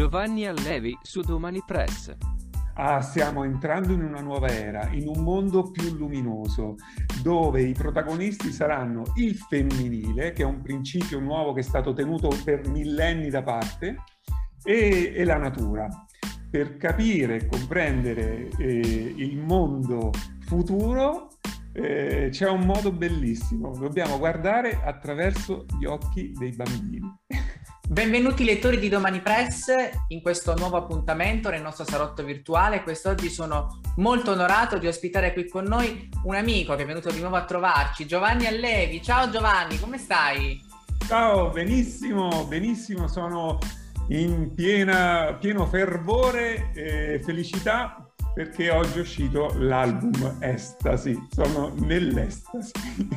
Giovanni Allevi su Domani Press. Ah, stiamo entrando in una nuova era, in un mondo più luminoso, dove i protagonisti saranno il femminile, che è un principio nuovo che è stato tenuto per millenni da parte, e, e la natura. Per capire e comprendere eh, il mondo futuro eh, c'è un modo bellissimo, dobbiamo guardare attraverso gli occhi dei bambini. Benvenuti lettori di Domani Press in questo nuovo appuntamento nel nostro salotto virtuale. Quest'oggi sono molto onorato di ospitare qui con noi un amico che è venuto di nuovo a trovarci, Giovanni Allevi. Ciao Giovanni, come stai? Ciao, benissimo, benissimo, sono in piena, pieno fervore e felicità perché oggi è uscito l'album Estasi, sono nell'estasi.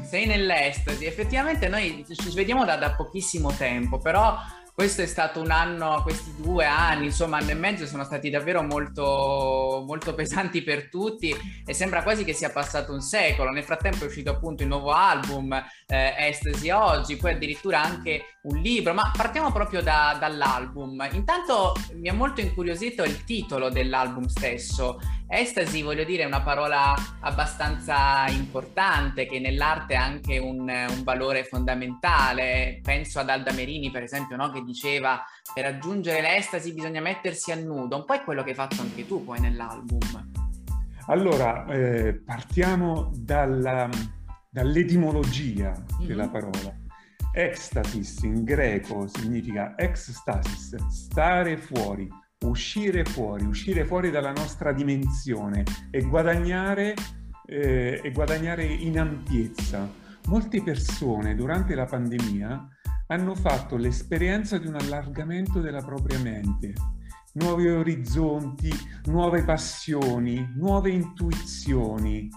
Sei nell'estasi, effettivamente noi ci vediamo da, da pochissimo tempo, però questo è stato un anno, questi due anni, insomma, anno e mezzo sono stati davvero molto, molto pesanti per tutti e sembra quasi che sia passato un secolo. Nel frattempo è uscito appunto il nuovo album eh, Estasi Oggi, poi addirittura anche un libro, ma partiamo proprio da, dall'album. Intanto mi ha molto incuriosito il titolo dell'album stesso. Estasi, voglio dire, è una parola abbastanza importante che nell'arte ha anche un, un valore fondamentale. Penso ad Alda Merini, per esempio, no? che diceva per raggiungere l'estasi bisogna mettersi a nudo, un po' è quello che hai fatto anche tu poi nell'album. Allora, eh, partiamo dalla, dall'etimologia mm-hmm. della parola. Ecstasis in greco significa extasis, stare fuori, uscire fuori, uscire fuori dalla nostra dimensione e guadagnare, eh, e guadagnare in ampiezza. Molte persone durante la pandemia hanno fatto l'esperienza di un allargamento della propria mente, nuovi orizzonti, nuove passioni, nuove intuizioni.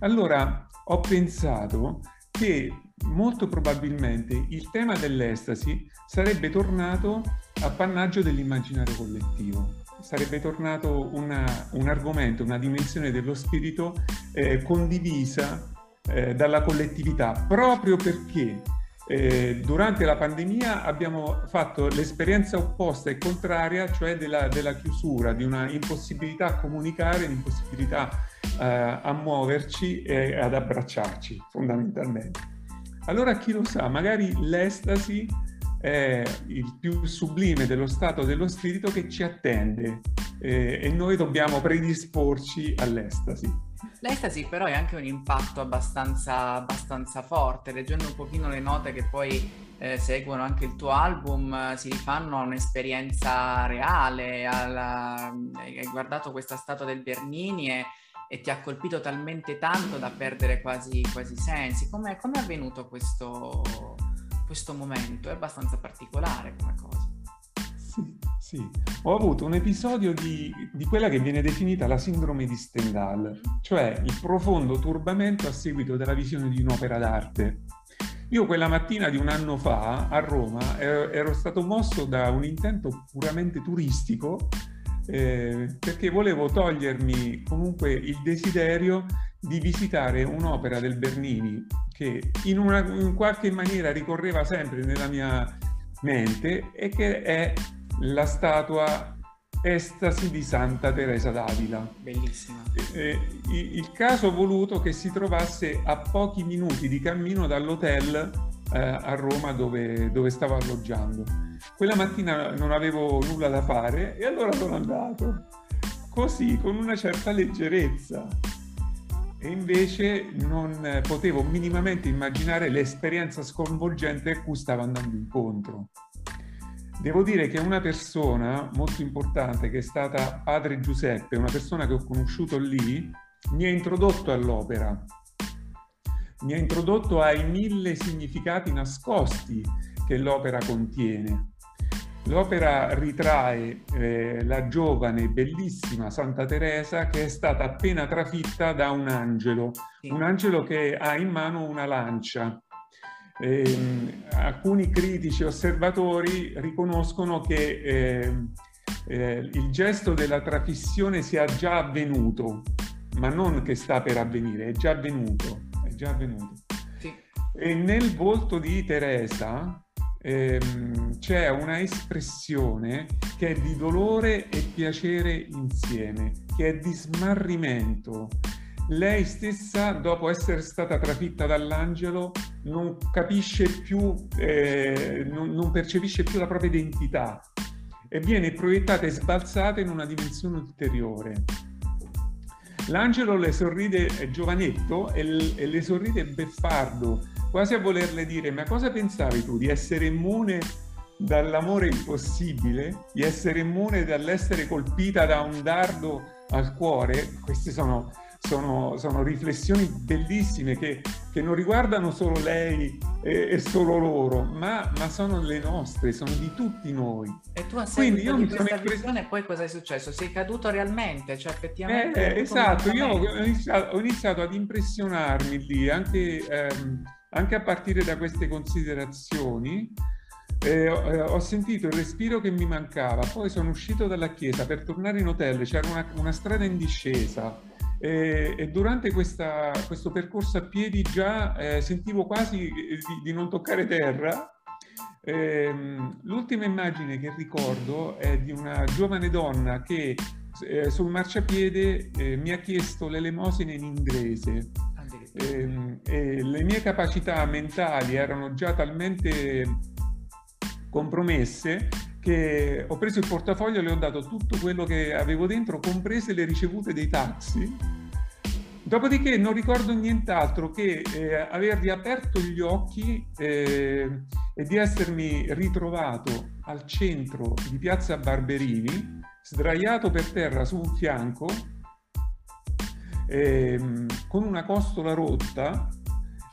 Allora ho pensato che molto probabilmente il tema dell'estasi sarebbe tornato appannaggio dell'immaginario collettivo. Sarebbe tornato una, un argomento, una dimensione dello spirito eh, condivisa eh, dalla collettività, proprio perché eh, durante la pandemia abbiamo fatto l'esperienza opposta e contraria, cioè della, della chiusura, di una impossibilità a comunicare, un'impossibilità eh, a muoverci e ad abbracciarci fondamentalmente. Allora chi lo sa, magari l'estasi è il più sublime dello stato dello spirito che ci attende eh, e noi dobbiamo predisporci all'estasi. L'estasi però è anche un impatto abbastanza, abbastanza forte, leggendo un pochino le note che poi eh, seguono anche il tuo album, eh, si rifanno a un'esperienza reale, alla... hai guardato questa statua del Bernini e, e, ti ha colpito talmente tanto da perdere quasi, quasi sensi. Come è avvenuto questo, questo momento? È abbastanza particolare come cosa. Sì, sì, ho avuto un episodio di, di, quella che viene definita la sindrome di Stendhal, cioè il profondo turbamento a seguito della visione di un'opera d'arte. Io quella mattina di un anno fa a Roma ero, ero stato mosso da un intento puramente turistico eh, perché volevo togliermi comunque il desiderio di visitare un'opera del Bernini che in, una, in qualche maniera ricorreva sempre nella mia mente e che è la statua Estasi di Santa Teresa d'Avila. Bellissima. Eh, il caso voluto che si trovasse a pochi minuti di cammino dall'hotel eh, a Roma dove, dove, stavo alloggiando. Quella mattina non avevo nulla da fare e allora sono andato, così, con una certa leggerezza. E invece non potevo minimamente immaginare l'esperienza sconvolgente a cui stavo andando incontro. Devo dire che una persona molto importante che è stata padre Giuseppe, una persona che ho conosciuto lì, mi ha introdotto all'opera, mi ha introdotto ai mille significati nascosti che l'opera contiene. L'opera ritrae eh, la giovane, bellissima Santa Teresa che è stata appena trafitta da un angelo, un angelo che ha in mano una lancia eh, alcuni critici osservatori riconoscono che eh, eh, il gesto della trafissione sia già avvenuto, ma non che sta per avvenire, è già avvenuto. È già avvenuto. Sì. E nel volto di Teresa ehm, c'è una espressione che è di dolore e piacere insieme, che è di smarrimento. Lei stessa, dopo essere stata trafitta dall'angelo, non capisce più, eh, non, non percepisce più la propria identità e viene proiettata e sbalzata in una dimensione ulteriore. L'angelo le sorride, giovanetto, e, le sorride beffardo, quasi a volerle dire, ma cosa pensavi tu di essere immune dall'amore impossibile, di essere immune dall'essere colpita da un dardo al cuore? Queste sono sono, sono riflessioni bellissime che, che, non riguardano solo lei e, e solo loro, ma, ma, sono le nostre, sono di tutti noi. E tu a seguito di questa impres- visione poi cosa è successo? Sei caduto realmente? Cioè effettivamente... Eh, esatto, io ho iniziato, ho iniziato, ad impressionarmi lì anche, ehm, anche a partire da queste considerazioni. Eh, ho sentito il respiro che mi mancava, poi sono uscito dalla chiesa per tornare in hotel, c'era una, una strada in discesa e, e durante questa, questo percorso a piedi già eh, sentivo quasi di, di, non toccare terra. Eh, l'ultima immagine che ricordo è di una giovane donna che eh, sul marciapiede eh, mi ha chiesto l'elemosina in inglese. Ehm, e le mie capacità mentali erano già talmente compromesse che ho preso il portafoglio e le ho dato tutto quello che avevo dentro, comprese le ricevute dei taxi. Dopodiché non ricordo nient'altro che eh, aver riaperto gli occhi eh, e di essermi ritrovato al centro di Piazza Barberini, sdraiato per terra su un fianco, eh, con una costola rotta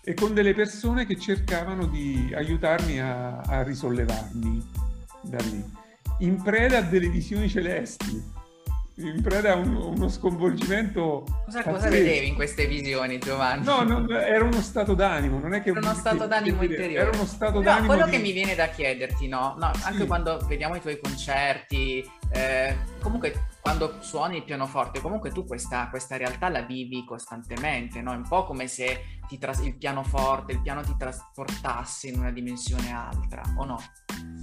e con delle persone che cercavano di aiutarmi a, a risollevarmi da lì, in preda a delle visioni celesti, in preda a un, uno sconvolgimento. Cosa, cosa, vedevi in queste visioni, Giovanni? No, non, era uno stato d'animo, non è che... Era uno stato d'animo interiore. Era uno stato no, d'animo. Quello di... che mi viene da chiederti, no? no sì. Anche quando vediamo i tuoi concerti, eh, comunque quando suoni il pianoforte, comunque tu questa, questa realtà la vivi costantemente, no? È un po' come se tras- il pianoforte, il piano ti trasportasse in una dimensione altra, o no?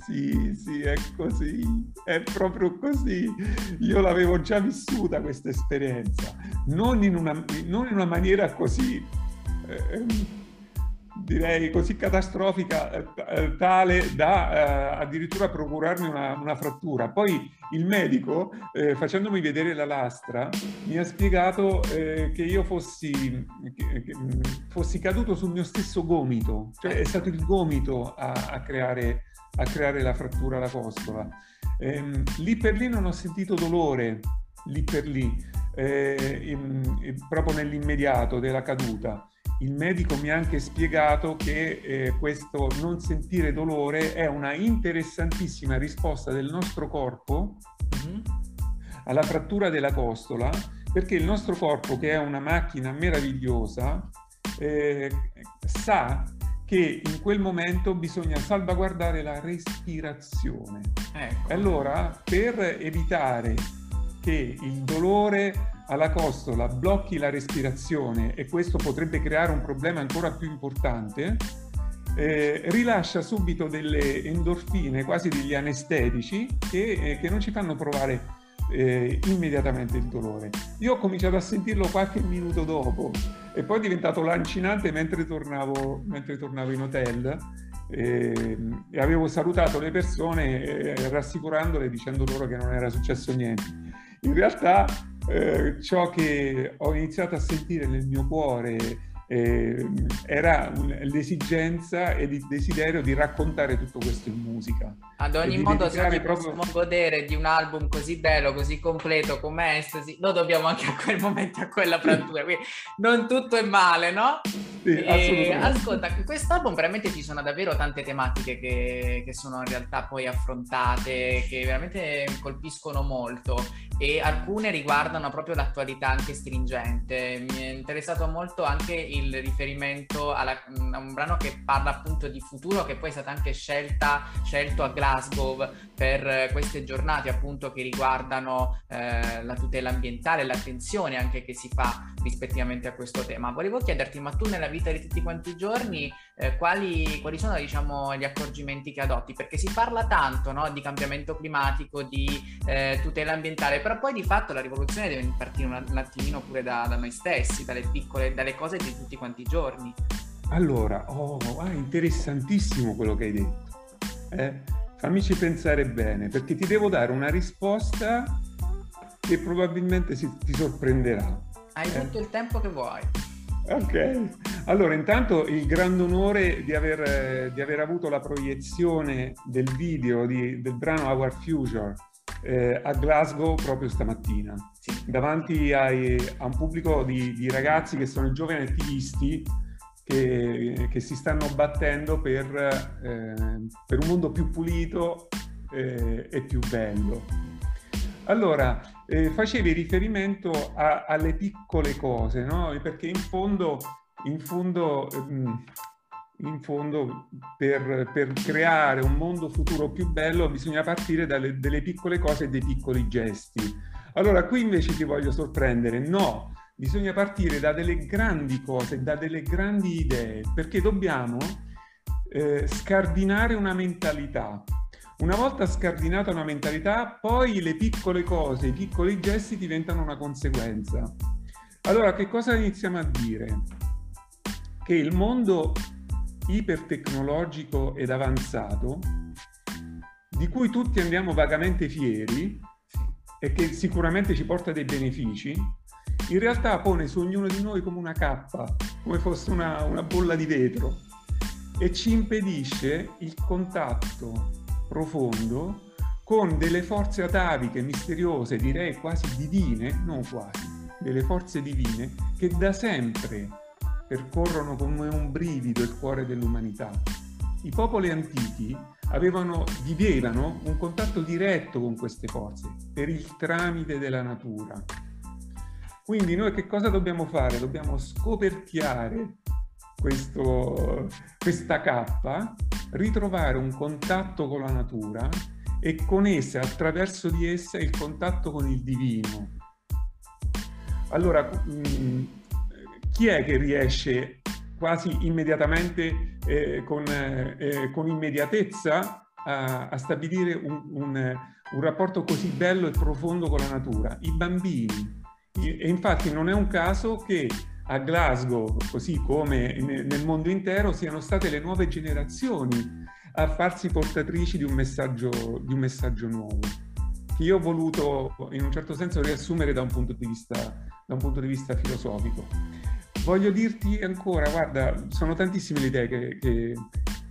Sì, sì, è così, è proprio così. Io l'avevo già vissuta questa esperienza, non in una, non in una maniera così... Eh, direi così catastrofica, eh, eh, tale da eh, addirittura procurarmi una, una, frattura. Poi il medico, eh, facendomi vedere la lastra, mi ha spiegato eh, che io fossi, che, che, mm, fossi, caduto sul mio stesso gomito, cioè è stato il gomito a, a, creare, a creare, la frattura, la costola. Ehm, lì per lì non ho sentito dolore, lì per lì, proprio nell'immediato della caduta il medico mi ha anche spiegato che eh, questo non sentire dolore è una interessantissima risposta del nostro corpo mm-hmm. alla frattura della costola, perché il nostro corpo, che è una macchina meravigliosa, eh, sa che in quel momento bisogna salvaguardare la respirazione. Ecco. Allora, per evitare che il dolore alla costola blocchi la respirazione e questo potrebbe creare un problema ancora più importante, eh, rilascia subito delle endorfine, quasi degli anestetici, che, eh, che non ci fanno provare eh, immediatamente il dolore. Io ho cominciato a sentirlo qualche minuto dopo e poi è diventato lancinante mentre tornavo, mentre tornavo in hotel eh, e avevo salutato le persone eh, rassicurandole dicendo loro che non era successo niente. In realtà eh, ciò che ho iniziato a sentire nel mio cuore eh, era l'esigenza e il desiderio di raccontare tutto questo in musica. Ad ogni modo, se oggi proprio... possiamo godere di un album così bello, così completo come Ecstasy, lo dobbiamo anche a quel momento, a quella frattura. Quindi non tutto è male, no? Sì, e, ascolta, in quest'album veramente ci sono davvero tante tematiche che, che sono in realtà poi affrontate, che veramente colpiscono molto e alcune riguardano proprio l'attualità anche stringente. Mi è interessato molto anche il riferimento alla, a un brano che parla appunto di futuro, che poi è stato anche scelta, scelto a Glasgow per queste giornate appunto che riguardano eh, la tutela ambientale, l'attenzione anche che si fa rispettivamente a questo tema. Volevo chiederti, ma tu nella vita di tutti quanti i giorni eh, quali, quali, sono diciamo, gli accorgimenti che adotti? Perché si parla tanto no, di cambiamento climatico, di eh, tutela ambientale, però poi di fatto la rivoluzione deve partire un, un attimino pure da, da, noi stessi, dalle piccole, dalle cose di tutti quanti i giorni. Allora, oh, ah, interessantissimo quello che hai detto. Eh? Fammici pensare bene, perché ti devo dare una risposta che probabilmente si, ti sorprenderà. Hai eh? tutto il tempo che vuoi. Ok, allora intanto il grande onore di aver, eh, di aver avuto la proiezione del video di, del brano Our Future eh, a Glasgow proprio stamattina, sì. davanti ai, a un pubblico di, di, ragazzi che sono i giovani attivisti che, che si stanno battendo per, eh, per, un mondo più pulito eh, e più bello. Allora, eh, facevi riferimento a, alle piccole cose, no? Perché in fondo, in fondo, mm, in fondo per, per, creare un mondo futuro più bello bisogna partire dalle, dalle piccole cose e dai piccoli gesti. Allora, qui invece ti voglio sorprendere. No, bisogna partire da delle grandi cose, da delle grandi idee, perché dobbiamo eh, scardinare una mentalità. Una volta scardinata una mentalità, poi le piccole cose, i piccoli gesti diventano una conseguenza. Allora, che cosa iniziamo a dire? Che il mondo ipertecnologico ed avanzato, di cui tutti andiamo vagamente fieri e che sicuramente ci porta dei benefici, in realtà pone su ognuno di noi come una cappa, come fosse una, una bolla di vetro e ci impedisce il contatto profondo con delle forze ataviche misteriose, direi quasi divine, non quasi, delle forze divine che da sempre percorrono come un brivido il cuore dell'umanità. I popoli antichi avevano, vivevano un contatto diretto con queste forze per il tramite della natura. Quindi noi che cosa dobbiamo fare? Dobbiamo scoperchiare questo, questa cappa, ritrovare un contatto con la natura e con essa, attraverso di essa, il contatto con il divino. Allora, mm, chi è che riesce quasi immediatamente, eh, con, eh, con, immediatezza, a, a stabilire un, un, un rapporto così bello e profondo con la natura? I bambini. E infatti non è un caso che a Glasgow, così come nel mondo intero, siano state le nuove generazioni a farsi portatrici di un messaggio, di un messaggio nuovo, che io ho voluto in un certo senso riassumere da un punto di vista, da un punto di vista filosofico. Voglio dirti ancora, guarda, sono tantissime le idee che, che,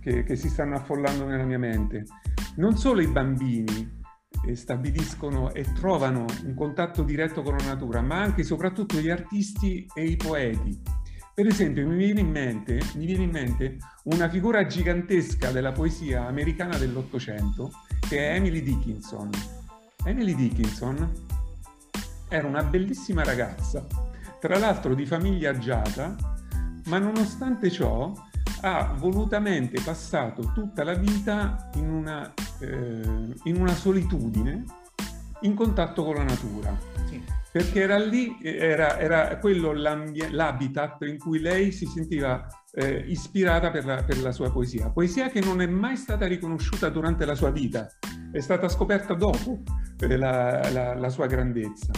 che, che si stanno affollando nella mia mente. Non solo i bambini, stabiliscono e trovano un contatto diretto con la natura, ma anche e soprattutto gli artisti e i poeti. Per esempio, mi viene in mente, viene in mente una figura gigantesca della poesia americana dell'Ottocento, che è Emily Dickinson. Emily Dickinson era una bellissima ragazza, tra l'altro di famiglia agiata, ma nonostante ciò ha volutamente passato tutta la vita in una, eh, in una solitudine, in contatto con la natura. Sì. Perché era lì, era, era quello l'habitat in cui lei si sentiva eh, ispirata per la, per la sua poesia. Poesia che non è mai stata riconosciuta durante la sua vita, è stata scoperta dopo eh, la, la, la sua grandezza.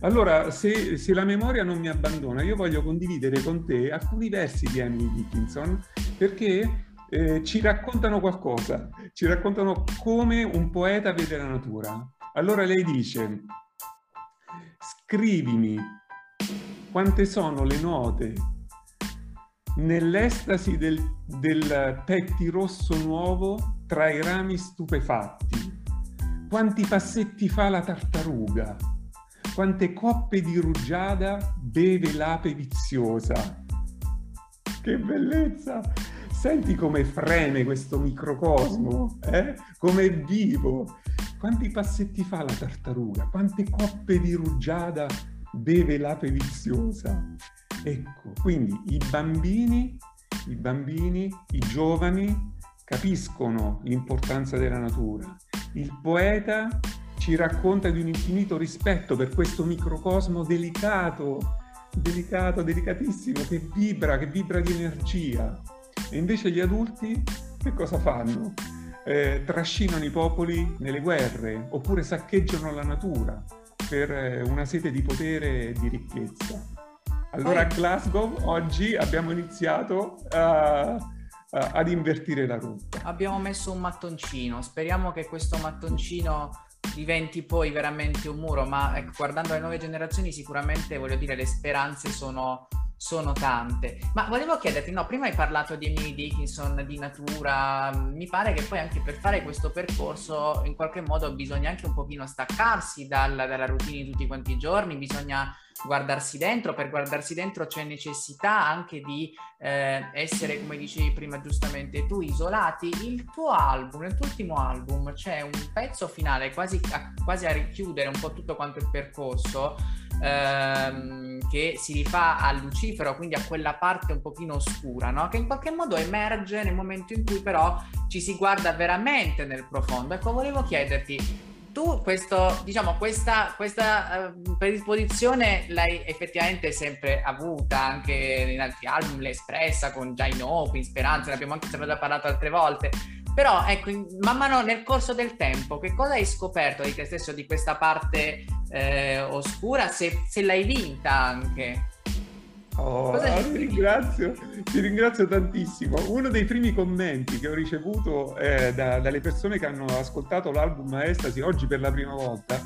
Allora, se, se, la memoria non mi abbandona, io voglio condividere con te alcuni versi di Emily Dickinson perché eh, ci raccontano qualcosa, ci raccontano come un poeta vede la natura. Allora lei dice, scrivimi quante sono le note nell'estasi del, del pettirosso nuovo tra i rami stupefatti, quanti passetti fa la tartaruga, quante coppe di rugiada beve l'ape viziosa. Che bellezza! Senti come freme questo microcosmo, eh? come è vivo. Quanti passetti fa la tartaruga? Quante coppe di rugiada beve l'ape viziosa? Ecco, quindi i bambini, i bambini, i giovani capiscono l'importanza della natura. Il poeta ci racconta di un infinito rispetto per questo microcosmo delicato, delicato, delicatissimo, che vibra, che vibra di energia. E invece gli adulti che cosa fanno? Eh, trascinano i popoli nelle guerre oppure saccheggiano la natura per eh, una sete di potere e di ricchezza. Allora a Glasgow oggi abbiamo iniziato a, a, ad invertire la rotta. Abbiamo messo un mattoncino, speriamo che questo mattoncino diventi poi veramente un muro, ma ecco, guardando le nuove generazioni sicuramente voglio dire le speranze sono sono tante. Ma volevo chiederti, no, prima hai parlato di Emily Dickinson, di natura, mi pare che poi anche per fare questo percorso in qualche modo bisogna anche un pochino staccarsi dal, dalla routine di tutti quanti i giorni, bisogna guardarsi dentro, per guardarsi dentro c'è necessità anche di eh, essere, come dicevi prima giustamente tu, isolati. Il tuo album, nel tuo ultimo album, c'è un pezzo finale quasi a, quasi a richiudere un po' tutto quanto il percorso ehm, che si rifà a Lucifero, quindi a quella parte un pochino oscura, no? che in qualche modo emerge nel momento in cui però ci si guarda veramente nel profondo. Ecco, volevo chiederti, tu questo, diciamo, questa, questa uh, predisposizione l'hai effettivamente sempre avuta anche in altri album, l'hai espressa con Giant in Speranza, ne abbiamo anche sempre parlato altre volte. Però ecco, man mano nel corso del tempo, che cosa hai scoperto di te stesso, di questa parte eh, oscura, se, se l'hai vinta anche? Oh, ti, ringrazio, ti ringrazio tantissimo. Uno dei primi commenti che ho ricevuto eh, da, dalle persone che hanno ascoltato l'album Estasi oggi per la prima volta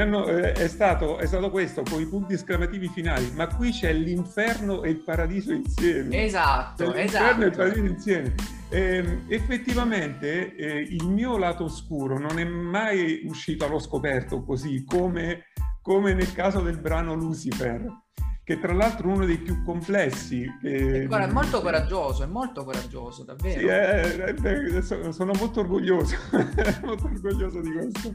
hanno, eh, è, stato, è, stato, questo con i punti esclamativi finali. Ma qui c'è l'inferno e il paradiso insieme. Esatto, c'è esatto. L'inferno e il paradiso insieme. Eh, effettivamente il mio lato oscuro non è mai uscito allo scoperto così come, come nel caso del brano Lucifer che tra l'altro è uno dei più complessi. Che... È molto coraggioso, è molto coraggioso, davvero. Sì, è, è, è, sono molto orgoglioso, molto orgoglioso di questo.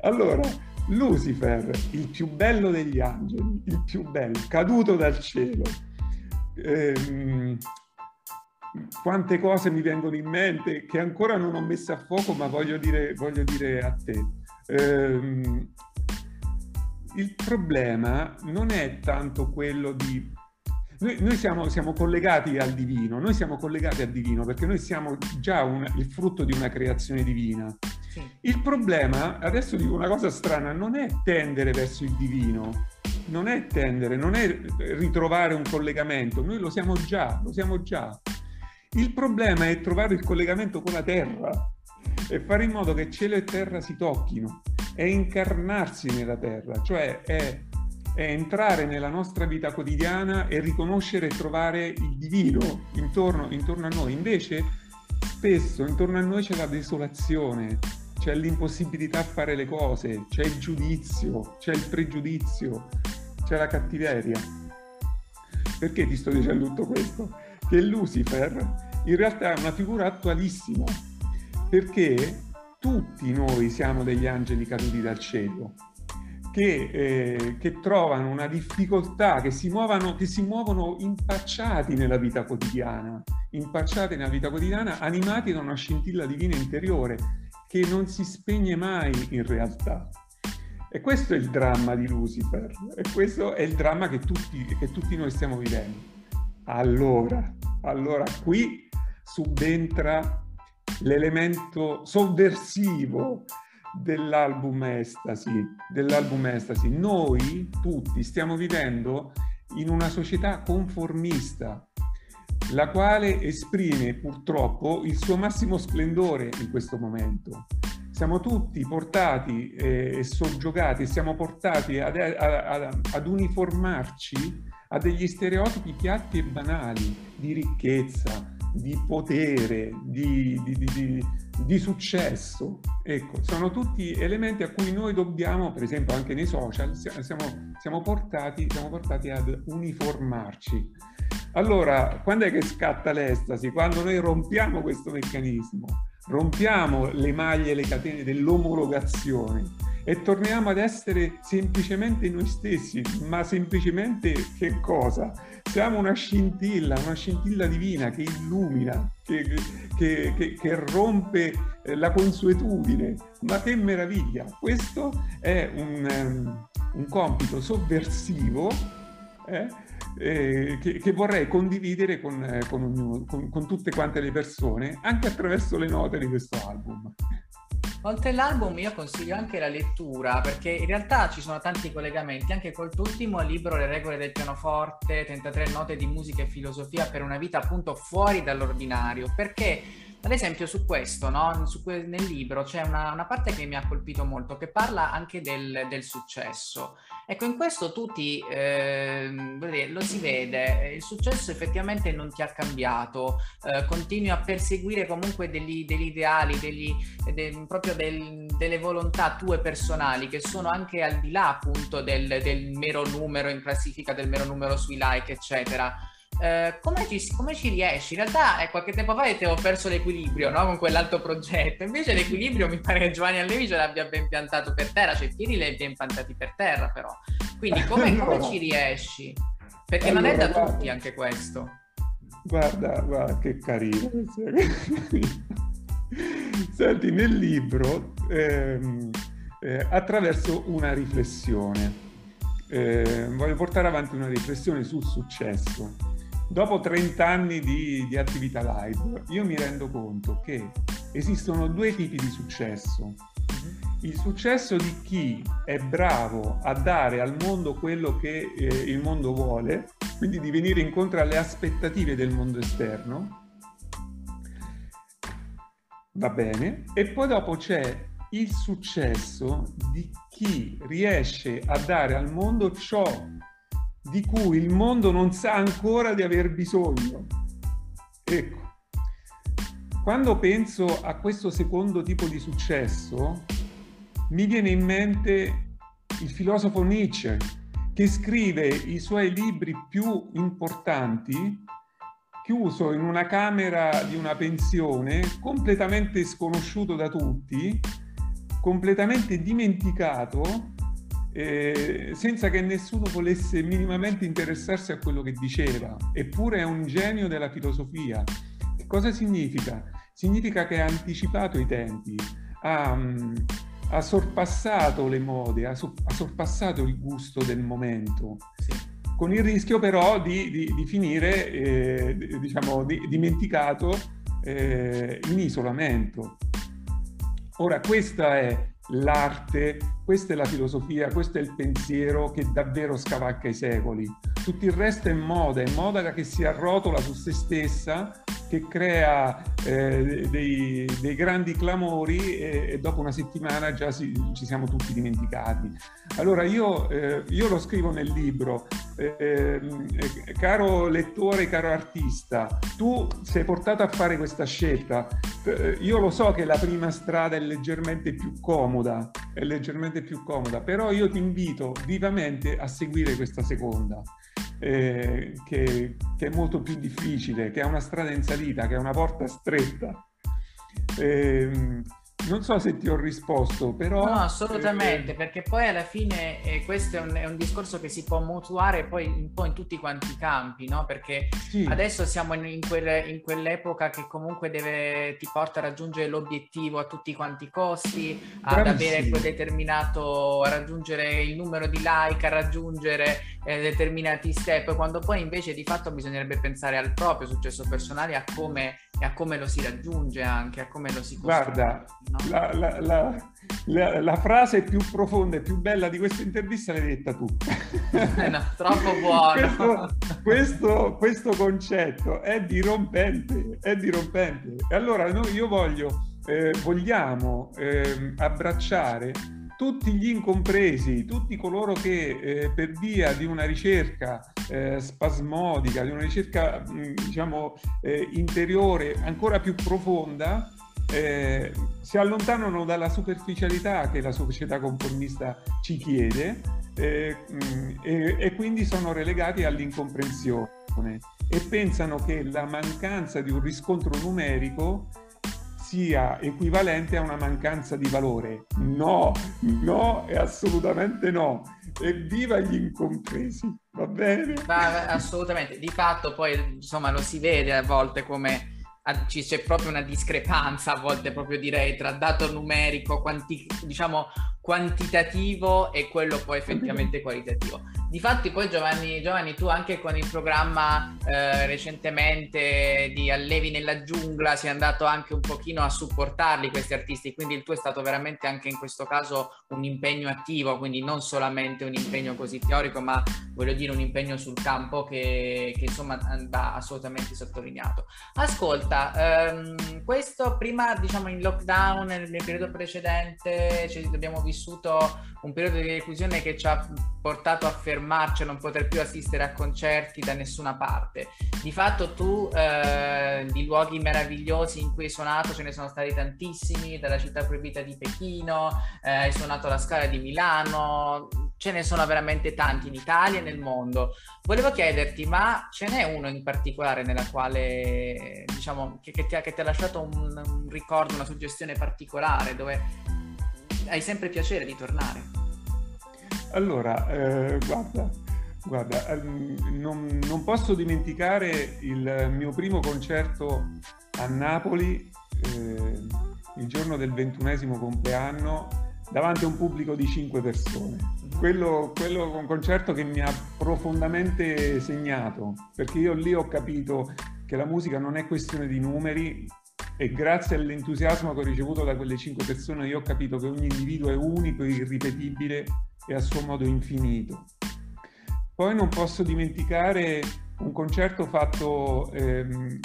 Allora, Lucifer, il più bello degli angeli, il più bello, caduto dal cielo. Ehm, quante cose mi vengono in mente che ancora non ho messo a fuoco, ma voglio dire, voglio dire a te. Ehm, il problema non è tanto quello di... Noi, noi siamo, siamo, collegati al divino, noi siamo collegati al divino perché noi siamo già un, il frutto di una creazione divina. Sì. Il problema, adesso dico una cosa strana, non è tendere verso il divino, non è tendere, non è ritrovare un collegamento, noi lo siamo già, lo siamo già. Il problema è trovare il collegamento con la terra e fare in modo che cielo e terra si tocchino è incarnarsi nella terra, cioè è, è, entrare nella nostra vita quotidiana e riconoscere e trovare il divino intorno, intorno a noi. Invece spesso intorno a noi c'è la desolazione, c'è l'impossibilità a fare le cose, c'è il giudizio, c'è il pregiudizio, c'è la cattiveria. Perché ti sto dicendo tutto questo? Che Lucifer in realtà è una figura attualissima, perché tutti noi siamo degli angeli caduti dal cielo, che, eh, che trovano una difficoltà, che si, muovano, che si muovono impacciati nella vita quotidiana, impacciati nella vita quotidiana, animati da una scintilla divina interiore che non si spegne mai in realtà. E questo è il dramma di Lucifer, e questo è il dramma che tutti, che tutti noi stiamo vivendo. Allora, allora qui subentra l'elemento sovversivo dell'album Estasi, dell'album Estasi. Noi tutti stiamo vivendo in una società conformista, la quale esprime purtroppo il suo massimo splendore in questo momento. Siamo tutti portati eh, e soggiogati, siamo portati ad, ad, ad uniformarci a degli stereotipi piatti e banali di ricchezza, di potere, di, di, di, di, successo. Ecco, sono tutti elementi a cui noi dobbiamo, per esempio anche nei social, siamo, siamo, portati, siamo portati ad uniformarci. Allora, quando è che scatta l'estasi? Quando noi rompiamo questo meccanismo, rompiamo le maglie le catene dell'omologazione e torniamo ad essere semplicemente noi stessi, ma semplicemente che cosa? Siamo una scintilla, una scintilla divina che illumina, che, che, che, che rompe eh, la consuetudine. Ma che meraviglia! Questo è un, um, un compito sovversivo eh, eh, che, che, vorrei condividere con, eh, con, ognuno, con, con tutte quante le persone, anche attraverso le note di questo album. Oltre all'album io consiglio anche la lettura perché in realtà ci sono tanti collegamenti anche col tuo ultimo libro Le regole del pianoforte, 33 note di musica e filosofia per una vita appunto fuori dall'ordinario. Perché ad esempio su questo, no? su que- nel libro c'è una, una, parte che mi ha colpito molto, che parla anche del, del successo. Ecco, in questo tu ti, eh, lo si vede, il successo effettivamente non ti ha cambiato, eh, continui a perseguire comunque degli, degli ideali, degli, de, proprio del, delle volontà tue personali che sono anche al di là appunto del, del mero numero in classifica, del mero numero sui like, eccetera. Eh, come, ci, come, ci, riesci? In realtà eh, qualche tempo fa ho perso l'equilibrio no? con quell'altro progetto, invece l'equilibrio mi pare che Giovanni Allevi ce l'abbia ben piantato per terra, cioè i piedi li hai ben piantati per terra però. Quindi come, come ci riesci? Perché allora, non è da guarda, tutti anche questo. Guarda, guarda che carino. Senti, nel libro ehm, eh, attraverso una riflessione. Eh, voglio portare avanti una riflessione sul successo dopo 30 anni di, di, attività live, io mi rendo conto che esistono due tipi di successo. Mhm. Il successo di chi è bravo a dare al mondo quello che eh, il mondo vuole, quindi di venire incontro alle aspettative del mondo esterno, va bene, e poi dopo c'è il successo di chi riesce a dare al mondo ciò di cui il mondo non sa ancora di aver bisogno. Ecco, quando penso a questo secondo tipo di successo, mi viene in mente il filosofo Nietzsche, che scrive i suoi libri più importanti chiuso in una camera di una pensione, completamente sconosciuto da tutti, completamente dimenticato eh, senza che nessuno volesse minimamente interessarsi a quello che diceva, eppure è un genio della filosofia. Cosa significa? Significa che ha anticipato i tempi, ha, ha sorpassato le mode, ha, so, ha, sorpassato il gusto del momento. Sì. Con il rischio però di, di, di finire, eh, diciamo, di, dimenticato eh, in isolamento. Ora, questa è l'arte, questa è la filosofia, questo è il pensiero che davvero scavacca i secoli. Tutto il resto è moda, è moda che si arrotola su se stessa, che crea eh, dei, dei, grandi clamori e, e, dopo una settimana già si, ci siamo tutti dimenticati. Allora io, eh, io lo scrivo nel libro, eh, caro lettore, caro artista, tu sei portato a fare questa scelta. Eh, io lo so che la prima strada è leggermente più comoda, è leggermente più comoda, però io ti invito vivamente a seguire questa seconda eh, che, che, è molto più difficile, che ha una strada in salita, che ha una porta stretta. Eh, non so se ti ho risposto, però... No, assolutamente, eh, perché poi alla fine eh, questo è un, è un, discorso che si può mutuare poi un po' in tutti quanti i campi, no? Perché sì. adesso siamo in, in, quel, in, quell'epoca che comunque deve, ti porta a raggiungere l'obiettivo a tutti quanti i costi, ad avere quel determinato, a raggiungere il numero di like, a raggiungere eh, determinati step, quando poi invece di fatto bisognerebbe pensare al proprio successo personale, a come e a come lo si raggiunge anche, a come lo si costruisce. Guarda, no? la, la, la, la, frase più profonda e più bella di questa intervista l'hai detta tu. no, troppo buono. questo, questo, questo, concetto è dirompente, è dirompente. E allora noi, io voglio, eh, vogliamo eh, abbracciare tutti gli incompresi, tutti coloro che eh, per via di una ricerca eh, spasmodica, di una ricerca mh, diciamo eh, interiore ancora più profonda, eh, si allontanano dalla superficialità che la società conformista ci chiede eh, mh, e, e quindi sono relegati all'incomprensione e pensano che la mancanza di un riscontro numerico sia equivalente a una mancanza di valore. No, no e assolutamente no. Evviva gli incompresi, va bene? Va, assolutamente, di fatto poi insomma lo si vede a volte come c'è proprio una discrepanza a volte proprio direi tra dato numerico, quanti, diciamo quantitativo e quello poi effettivamente qualitativo. Difatti poi Giovanni, Giovanni, tu anche con il programma eh, recentemente di Allevi nella giungla sei andato anche un pochino a supportarli questi artisti, quindi il tuo è stato veramente anche in questo caso un impegno attivo, quindi non solamente un impegno così teorico, ma voglio dire un impegno sul campo che, che insomma va assolutamente sottolineato. Ascolta, ehm, questo prima diciamo in lockdown nel, periodo precedente cioè, abbiamo vissuto un periodo di reclusione che ci ha portato a fermarci, a non poter più assistere a concerti da nessuna parte. Di fatto tu eh, di luoghi meravigliosi in cui hai suonato ce ne sono stati tantissimi, dalla città proibita di Pechino, eh, hai suonato la Scala di Milano, ce ne sono veramente tanti in Italia e nel mondo. Volevo chiederti, ma ce n'è uno in particolare nella quale, diciamo, che, che, ti, ha, che ti, ha, lasciato un, un ricordo, una suggestione particolare, dove hai sempre piacere di tornare. Allora, eh, guarda, guarda ehm, non, non, posso dimenticare il mio primo concerto a Napoli eh, il giorno del ventunesimo compleanno davanti a un pubblico di cinque persone. Mhm. Quello, quello è un concerto che mi ha profondamente segnato, perché io lì ho capito che la musica non è questione di numeri, e grazie all'entusiasmo che ho ricevuto da quelle cinque persone io ho capito che ogni individuo è unico, irripetibile e a suo modo infinito. Poi non posso dimenticare un concerto fatto ehm,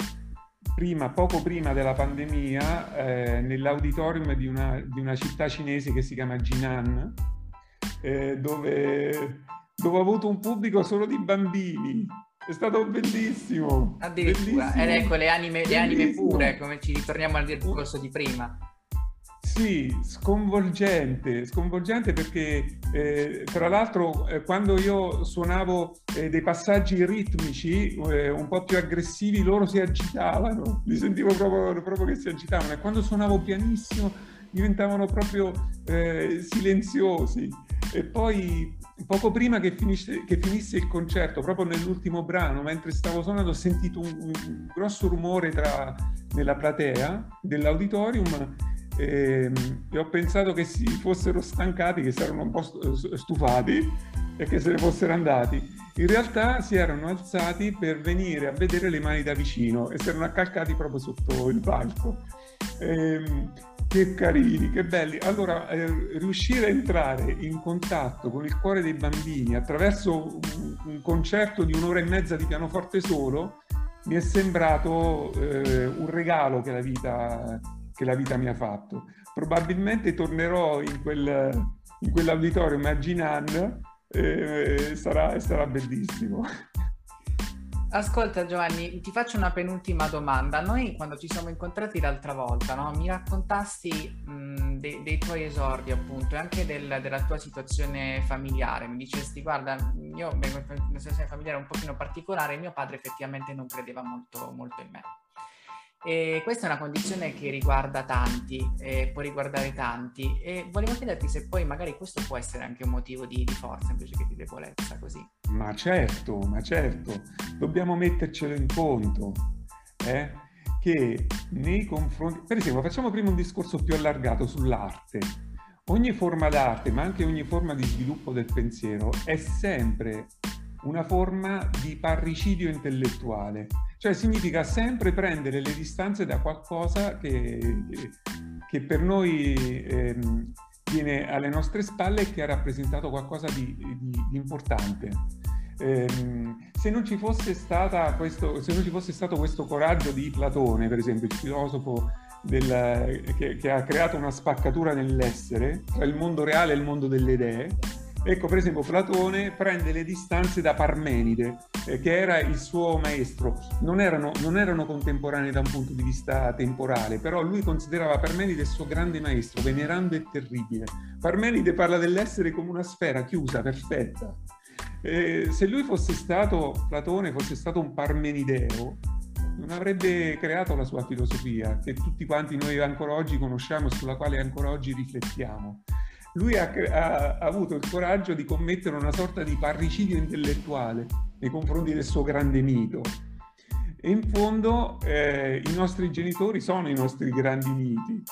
prima, poco prima della pandemia eh, nell'auditorium di una, di una, città cinese che si chiama Jinan, eh, dove, dove ho avuto un pubblico solo di bambini è stato bellissimo. Addirittura. Ed ecco le anime, le anime pure, come ci ritorniamo al discorso di prima. Sì, sconvolgente, sconvolgente perché eh, tra l'altro eh, quando io suonavo eh, dei passaggi ritmici eh, un po' più aggressivi loro si agitavano, li sentivo proprio, proprio che si agitavano e quando suonavo pianissimo diventavano proprio eh, silenziosi e poi poco prima che, finisce, che, finisse il concerto, proprio nell'ultimo brano, mentre stavo suonando, ho sentito un, un grosso rumore tra, nella platea dell'auditorium e, ehm, e, ho pensato che si fossero stancati, che si erano un po' stufati e che se ne fossero andati. In realtà si erano alzati per venire a vedere le mani da vicino e si erano accalcati proprio sotto il palco. E, ehm, che carini, che belli. Allora, eh, riuscire a entrare in contatto con il cuore dei bambini attraverso un, un concerto di un'ora e mezza di pianoforte solo mi è sembrato eh, un regalo che la, vita, che la vita mi ha fatto. Probabilmente tornerò in, quel, in quell'auditorio Maginan e sarà, sarà bellissimo. Ascolta Giovanni, ti faccio una penultima domanda. Noi quando ci siamo incontrati l'altra volta, no, mi raccontasti mh, dei, dei, tuoi esordi appunto e anche del, della tua situazione familiare. Mi dicesti, guarda, io una situazione familiare un pochino particolare, mio padre effettivamente non credeva molto, molto in me. E questa è una condizione che riguarda tanti, eh, può riguardare tanti e volevo chiederti se poi magari questo può essere anche un motivo di, di forza invece che di debolezza, così. Ma certo, ma certo, dobbiamo mettercelo in conto, eh? che nei confronti... Per esempio, facciamo prima un discorso più allargato sull'arte. Ogni forma d'arte, ma anche ogni forma di sviluppo del pensiero, è sempre una forma di parricidio intellettuale cioè significa sempre prendere le distanze da qualcosa che, che per noi eh, viene alle nostre spalle e che ha rappresentato qualcosa di, di, di importante. Eh, se, non questo, se non ci fosse stato questo coraggio di Platone, per esempio, il filosofo del, che, che, ha creato una spaccatura nell'essere tra il mondo reale e il mondo delle idee, Ecco, per esempio, Platone prende le distanze da Parmenide, eh, che era il suo maestro. Non erano, non erano, contemporanei da un punto di vista temporale, però lui considerava Parmenide il suo grande maestro, venerando e terribile. Parmenide parla dell'essere come una sfera chiusa, perfetta. Eh, se lui fosse stato, Platone fosse stato un parmenideo, non avrebbe creato la sua filosofia, che tutti quanti noi ancora oggi conosciamo e sulla quale ancora oggi riflettiamo lui ha, ha, ha, avuto il coraggio di commettere una sorta di parricidio intellettuale nei confronti del suo grande mito. E in fondo eh, i nostri genitori sono i nostri grandi miti,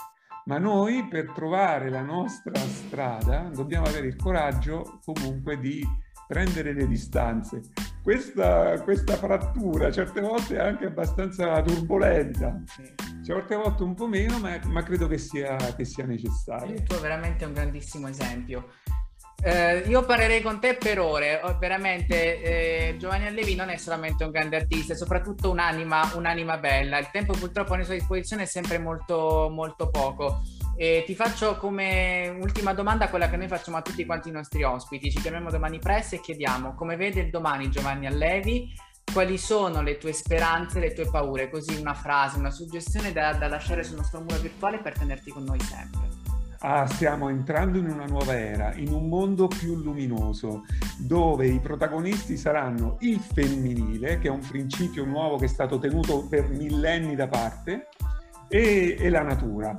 ma noi per trovare la nostra strada dobbiamo avere il coraggio comunque di prendere le distanze. Questa, questa frattura certe volte è anche abbastanza turbolenta, certe volte un po' meno, ma, ma credo che sia, che sia necessario. Il tuo è veramente un grandissimo esempio. Eh, io parlerei con te per ore, veramente eh, Giovanni Allevi non è solamente un grande artista, è soprattutto un'anima, un'anima bella. Il tempo purtroppo a nostra disposizione è sempre molto, molto poco. E ti faccio come ultima domanda quella che noi facciamo a tutti quanti i nostri ospiti. Ci chiamiamo domani presto e chiediamo come vede il domani Giovanni Allevi, quali sono le tue speranze, le tue paure, così una frase, una suggestione da, da lasciare sul nostro muro virtuale per tenerti con noi sempre. Ah, stiamo entrando in una nuova era, in un mondo più luminoso, dove i protagonisti saranno il femminile, che è un principio nuovo che è stato tenuto per millenni da parte, e, e la natura.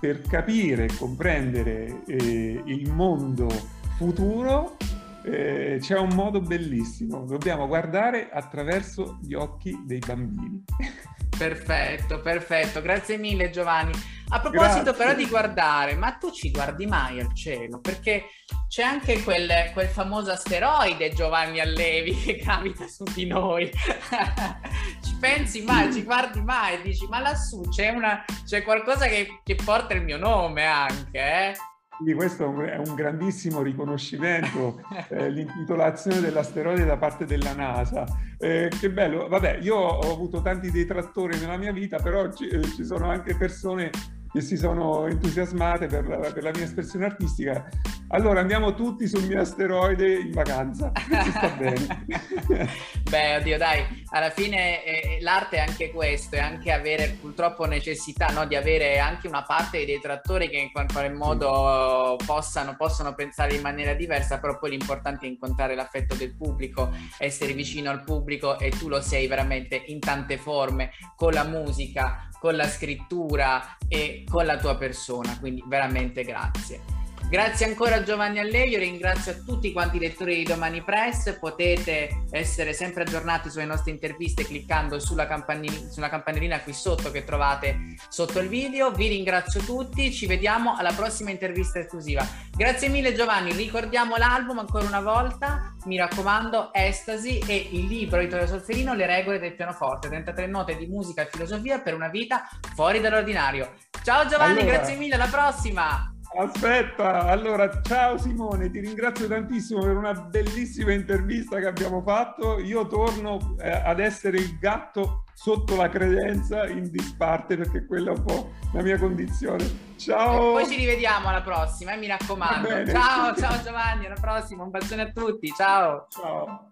Per capire e comprendere eh, il mondo futuro eh, c'è un modo bellissimo, dobbiamo guardare attraverso gli occhi dei bambini. Perfetto, perfetto, grazie mille Giovanni. A proposito grazie. però di guardare, ma tu ci guardi mai al cielo? Perché c'è anche quel, quel famoso asteroide Giovanni Allevi che capita su di noi. ci pensi mai, ci guardi mai, dici ma lassù c'è, una, c'è qualcosa che, che porta il mio nome anche, eh? Quindi questo è un grandissimo riconoscimento, eh, l'intitolazione dell'asteroide da parte della NASA. Eh, che bello, vabbè, io ho avuto tanti detrattori nella mia vita, però ci, eh, ci sono anche persone che si sono entusiasmate per la, per la, mia espressione artistica. Allora andiamo tutti sul mio asteroide in vacanza, ci sta bene. Beh, oddio, dai, alla fine eh, l'arte è anche questo, è anche avere purtroppo necessità no, di avere anche una parte dei detrattori che in qualche modo sì. possano, possano pensare in maniera diversa, però poi l'importante è incontrare l'affetto del pubblico, essere vicino al pubblico e tu lo sei veramente in tante forme, con la musica, con la scrittura e con la tua persona, quindi veramente grazie. Grazie ancora Giovanni Allevi, ringrazio a tutti quanti i lettori di Domani Press, potete essere sempre aggiornati sulle nostre interviste cliccando sulla, sulla campanellina qui sotto che trovate sotto il video, vi ringrazio tutti, ci vediamo alla prossima intervista esclusiva. Grazie mille Giovanni, ricordiamo l'album ancora una volta, mi raccomando, Estasi e il libro di Vittorio Solferino, Le regole del pianoforte, 33 note di musica e filosofia per una vita fuori dall'ordinario. Ciao Giovanni, allora... grazie mille, alla prossima! Aspetta, allora ciao Simone, ti ringrazio tantissimo per una bellissima intervista che abbiamo fatto. Io torno eh, ad essere il gatto sotto la credenza in disparte perché quella è un po' la mia condizione. Ciao! E poi ci rivediamo alla prossima, eh, mi raccomando. Ciao, ciao Giovanni, alla prossima, un bacione a tutti, ciao! Ciao!